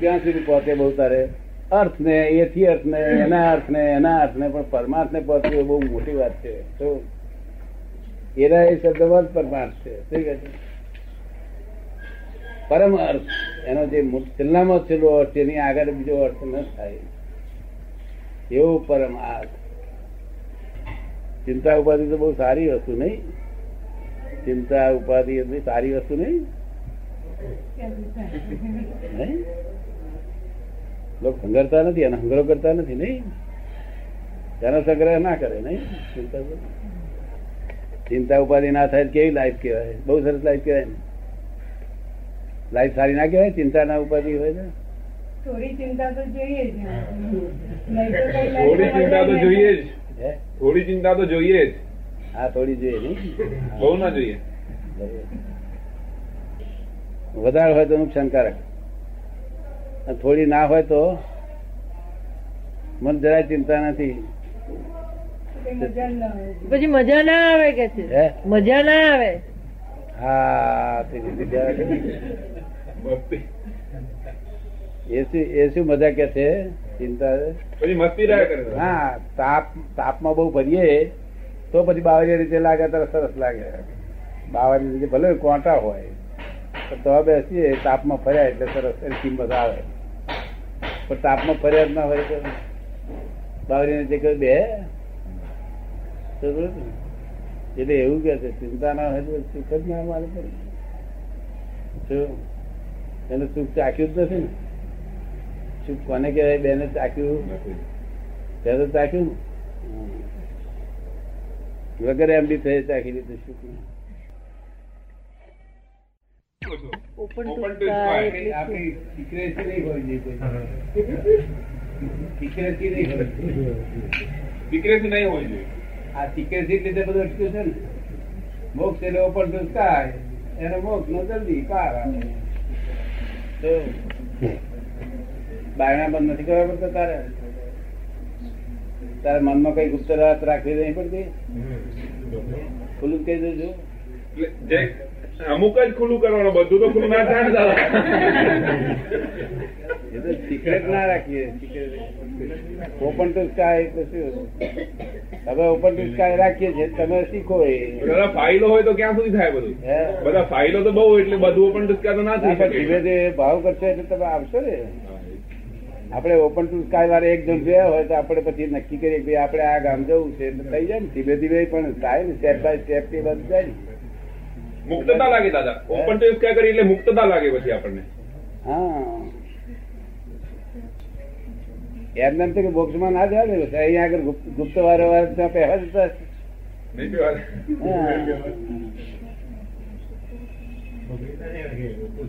ક્યાં સુધી પહોંચે બહુ તારે અર્થ ને એથી અર્થ ને એના અર્થ ને એના અર્થ ને પણ પરમાર્થ ને પહોંચવું એ બહુ મોટી વાત છે. તો એના એ શબ્દમાં જ પરમાર્થ છે. પરમ અર્થ. એનો જે છેલ્લામાં છેલ્લો અર્થ એની આગળ બીજો અર્થ ન થાય. એવો પરમ અર્થ ચિંતા ઉપાધિ તો બહુ સારી વસ્તુ નહીં. ચિંતા ઉપાધિ એટલી સારી વસ્તુ નહીં? લોકો સંગરતા નથી અને સંગ્રહ કરતા નથી નહીં? તેનો સંગ્રહ ના કરે નહીં? ચિંતા ઉપાધિ. ચિંતા ઉપાધિ ના થાય કેવી લાઈફ કહેવાય? બહુ સરસ લાઈફ કહેવાય ને. લાઈફ સારી ના કહેવાય ચિંતા ના ઉપાધિ હોય ને થોડી ચિંતા તો જોઈએ જ. થોડી ચિંતા તો જોઈએ જ. હે? થોડી ચિંતા તો જોઈએ જ. હા થોડી જોઈએ નહીં? બહુ ના જોઈએ. વધારે હોય તો નુકસાનકારક થોડી ના હોય તો મને જરાય ચિંતા નથી. પછી મજા ના આવે કે છે? મજા ના આવે. હા એ શું મજા કે છે? ચિંતા હા તાપ તાપમાં બહુ ભરીએ તો પછી બાવરી રીતે લાગે તો સરસ લાગે. બાવરી રીતે ભલે કોંટા હોય. તો બેસીએ તાપમાં ફર્યા એટલે સરસ કિંમત આવે. પણ તાપમાં ફર્યા જ ના હોય તો બાવરીને જે કહ્યું બે તો? એટલે એવું કે છે ચિંતા ના હોય તો સુખ જ ના મારે શું એને સુખ ચાખ્યું જ નથી ને. સુખ કોને કહેવાય? બેને ચાખ્યું? ત્યાં તો ચાખ્યું વગર એમ બી થઈ ચાખી લીધું સુખ ઓપન ટુ સ્કાય sky. આપણી secrecy નહીં હોવી જોઈએ કોઈ. નહીં હોવી જોઈએ. સિક્રેસી નહીં હોય જોઈએ આ secrecy લીધે બધું અટક્યું છે ને. મોક્ષ એટલે ઓપન ટુ સ્કાય એને મોક્ષ નો જલ્દી પાર આવે. તો બાયણા બંધ નથી કરવા પડતા તારે? તારે મનમાં કઈ ગુપ્ત રાત રાખવી નહીં પડતી? ખુલ્લું કહી દેજો. અમુક જ ખુલ્લું કરવાનું બધું તો ખુલ્લું ના થાય દાદા. સિક્રેટ ના રાખીએ ઓપન ટુ સ્કાય એટલે શું? હવે ઓપન ટુ સ્કાય રાખીએ છીએ તમે શીખો એ. બધા ફાઇલો હોય તો ક્યાં સુધી થાય બધું? બધા ફાઇલો તો બહુ એટલે બધું ઓપન ડિસ્કા તો ના થાય ધીમે ધીમે ભાવ કરશો એટલે તમે આવશો ને. આપણે ઓપન ટુ સ્કાય વાળા એક જણ ગયા હોય તો આપણે પછી નક્કી કરીએ કે આપડે આપણે આ ગામ જવું છે એટલે થઈ જાય ને. ધીમે ધીમે પણ થાય ને સ્ટેપ બાય સ્ટેપ તે બધું જાય ને. મુક્તતા લાગે દાદા. ઓપન ટુ સ્કાય કરી એટલે મુક્તતા લાગે પછી આપણને. હા. એમ કે મોક્ષમાં ના જવા ને અહીંયા આગળ ગુપ્ત વારે વાર ત્યાં પહેવા જતા?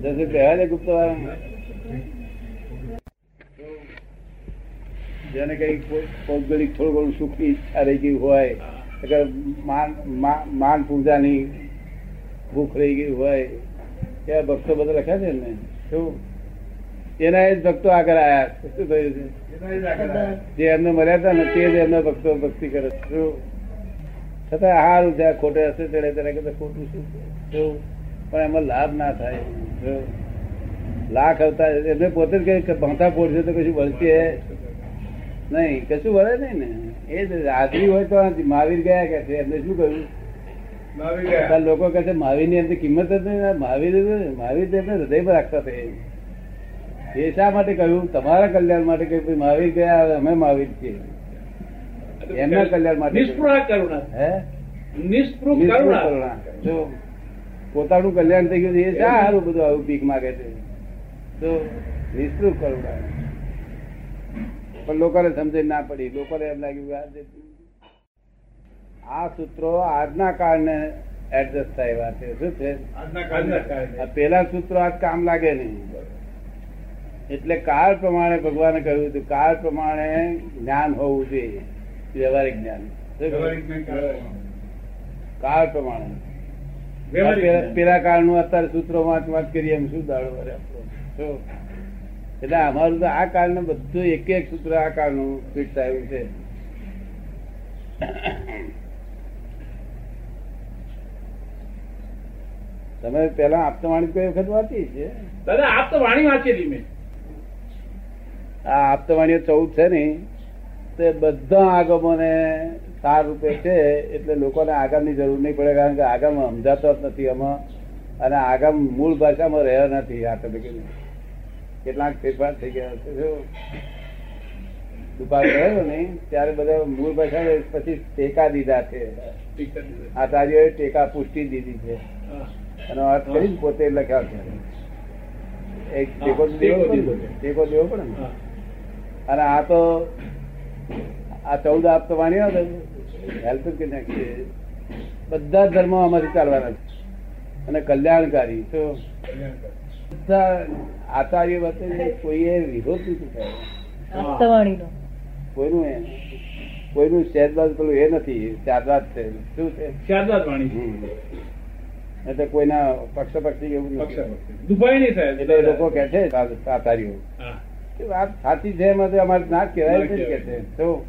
જશે પહેવા દે ગુપ્ત જેને કઈ પૌગોલિક થોડું ઘણું સુખની ઈચ્છા રહી ગઈ હોય માન પૂજાની ભૂખ રહી ગઈ હોય એવા ભક્તો બધા લખ્યા છે ને શું? એના એ જ ભક્તો આગળ આયા શું થયું છે? જે એમને મર્યાદા હતા ને તે જ એમના ભક્તો ભક્તિ કરે. શું? છતાં હારું જ્યાં ખોટે હશે તેને ત્યારે કદાચ ખોટું શું? શું? પણ એમાં લાભ ના થાય? લાખ આવતા એમને પોતે જ કઈ કે ભણતા પોડશે તો કશું વળશે નહીં કશું વળે નહીં ને. એ જ હાજરી હોય તો મહાવીર ગયા કે એમને શું કહ્યું? લોકો કહે છે મહાવીરની અંદર કિંમત જ નહીં મહાવીર મહાવીર એમને હૃદયમાં રાખતા એ. શા માટે કહ્યું? તમારા કલ્યાણ માટે કહ્યું મહાવીર ગયા અમે મહાવીર છીએ. એમના કલ્યાણ માટે નિષ્ફળ કરુણા. હે? નિષ્પૃહ કરુણા. જો પોતાનું કલ્યાણ થઈ ગયું એ શા સારું બધું આવું ભીખ માગે છે? તો નિષ્ફળ કરુણા. પણ લોકોને સમજણ ના પડી. લોકોને એમ લાગ્યું આ આ સૂત્રો આજના કાળને એડજસ્ટ થાય એવા છે. શું છે? પેલા સૂત્રો આજ કામ લાગે નહીં. એટલે કાળ પ્રમાણે ભગવાને કહ્યું હતું કાળ પ્રમાણે જ્ઞાન હોવું જોઈએ. વ્યવહારિક જ્ઞાન. કાળ પ્રમાણે. પેલા- કાળનું અત્યારે સૂત્રો વાંચ વાંચ કરીએ એમ શું દાડો એટલે અમારું તો આ કાળ બધું એક એક સૂત્ર આ કાળનું ફિટ થયું છે. તમે પેલા આપતવાણી કઈ વખત વાંચી છે? દાદા આપતવાણી વાંચેલી મેં. આ આપતવાણીઓ ચૌદ છે ને તે બધા આગમોને સાર રૂપે છે એટલે લોકોને આગમની જરૂર નહીં પડે કારણ કે આગમ સમજાતો જ નથી આમાં અને આગમ મૂળ ભાષામાં રહ્યો નથી આ તમે કેટલાક ફેરફાર થઈ ગયા છે જો દુપાર ગયો ને ત્યારે બધા મૂળ ભાષા પછી ટેકા દીધા છે. આચાર્યોએ ટેકા પુષ્ટિ દીધી છે. એનો અર્થ કરી પોતે લખ્યા છે. એક ટેકો તો. ટેકો દેવો પડે ને. અને આ તો આ ચૌદ આપતો વાણીઓ હેલ્પ કે નાખીએ બધા ધર્મો અમારી ચાલવાના છે. અને કલ્યાણકારી તો બધા આચાર્ય વચ્ચે કોઈએ વિરોધ નથી થયો કોઈનું એ કોઈનું સહેજબાજ પેલું એ નથી. ત્યારબાદ છે. શું છે? શારદાદ વાણી. એટલે કોઈના પક્ષપક્ષી એવું નથી. દુભાઈ નહીં થાય એટલે લોકો કે છે આચાર્યો વાત સાચી છે એમાં તો અમારે ના કહેવાય છે કે છે. તો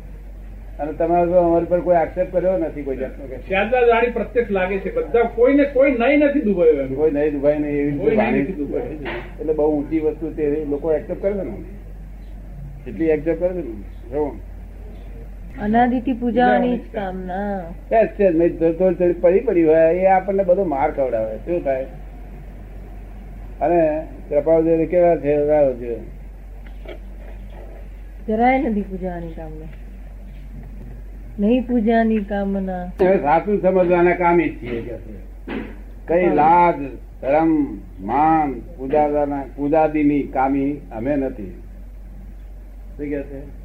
અને તમારે તો અમારી પર કોઈ આક્ષેપ કર્યો નથી કોઈ જાતનો કે શારદાદ પ્રત્યક્ષ લાગે છે. બધા કોઈને કોઈ નહીં નથી દુભાયો કોઈ નહીં દુભાઈ નહીં એવી. એટલે બહુ ઊંચી વસ્તુ તે લોકો એક્સેપ્ટ કરે ને? એટલી એક્સેપ્ટ કરે ને? જો. અનાદિથી પૂજાવાની કામના. થોડી પડી પડી હોય. એ આપણને બધો માર ખવડાવે. શું થાય? અને કૃપાળદેવ કેવા છે? છે. જરાય નથી પૂજાવાની કામના. નહીં પૂજાની કામના. સાચું સમજવાના કામી છીએ. કઈ લાજ ધર્મ માન પૂજાદાના પૂજાદીની કામી અમે નથી. શું કે છે?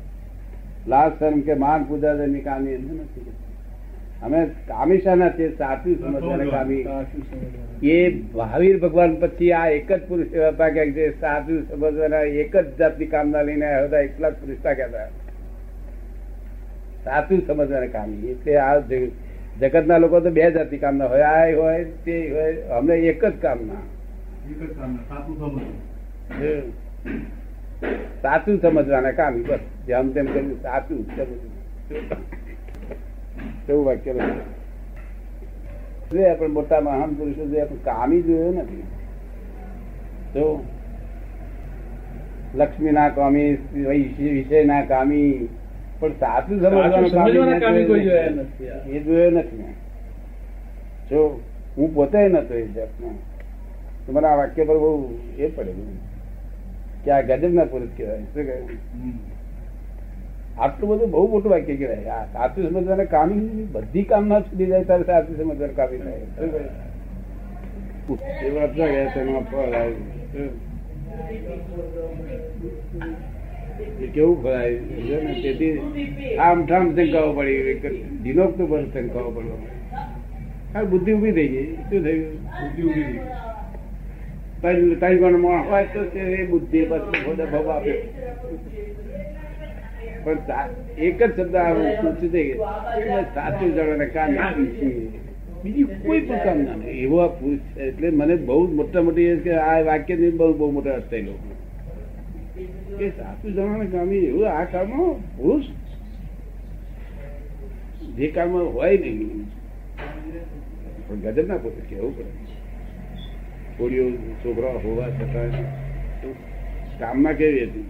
લાજ ટાઈમ કે માન પૂજાદાની કામી અમે નથી અમે કામી શાના છીએ સાચું સમજવાના કામી. એ મહાવીર ભગવાન પછી આ એક જ પુરુષ એવા પાક્યા જે સાચું સમજવાના એક જ જાતની કામના લઈને આવ્યા હતા એકલા જ પુરુષ પાક્યા હતા. સાચું સમજવાના કામી. એટલે આ જગ- જગતના લોકો તો બે જાતની કામના હોય. આ હોય તે હોય અમને એક જ કામના. હમ. સાચું સમજવાના કામ બસ. જેમ તેમ કર્યું સાચું એવું વાક્ય જોયા પણ મોટા મહાન પુરુષો જોયા પણ કામી જોયો નથી. તો લક્ષ્મી ના કામી વિષય ના કામી પણ સાચું સમજવાનું કામી. એ જોયો નથી જો હું પોતે નતો એ જાતનો. તો મને વાક્ય પર બહુ એ પડે કે આ ગજબ ના પુરુષ કહેવાય. શું કહે? આટલું બધું બહુ મોટું વાક્ય કહેવાય. આ સાચું સમજવાના કામી બધી કામના છૂટી જાય ત્યારે સાચું સમજવાનું કામી થાય. શું કહ્યું? એ વાત ના ગયા તેમાં ફળ આવ્યું કેવું ફળાયું ને? તેથી આમ ઠામ શંકાઓ પડી દિનોક તો પર શંકાઓ પડવા હા બુદ્ધિ ઊભી થઈ ગઈ. શું થયું? બુદ્ધિ ઊભી થઈ ગઈ. તારી તારી માણસ હોય તો તે એ બુદ્ધિ પછી ભવ આપે. પણ એક જ શબ્દ પૂછ્યું થઈ ગયું સાચું જણાને કામ બીજી કોઈ પણ કામ ના એવો એટલે મને બહુ મોટા મોટી કે આ વાક્ય ને બહુ બહુ મોટા અર્થ થયેલો. કે સાચું જણાને કામી એવું આ કામ પુરુષ જે કામ હોય નહીં. પણ ગજબ ના પોતે કેવું પડે? છોડીઓ છોકરા હોવા છતાં. કામમાં કેવી હતી?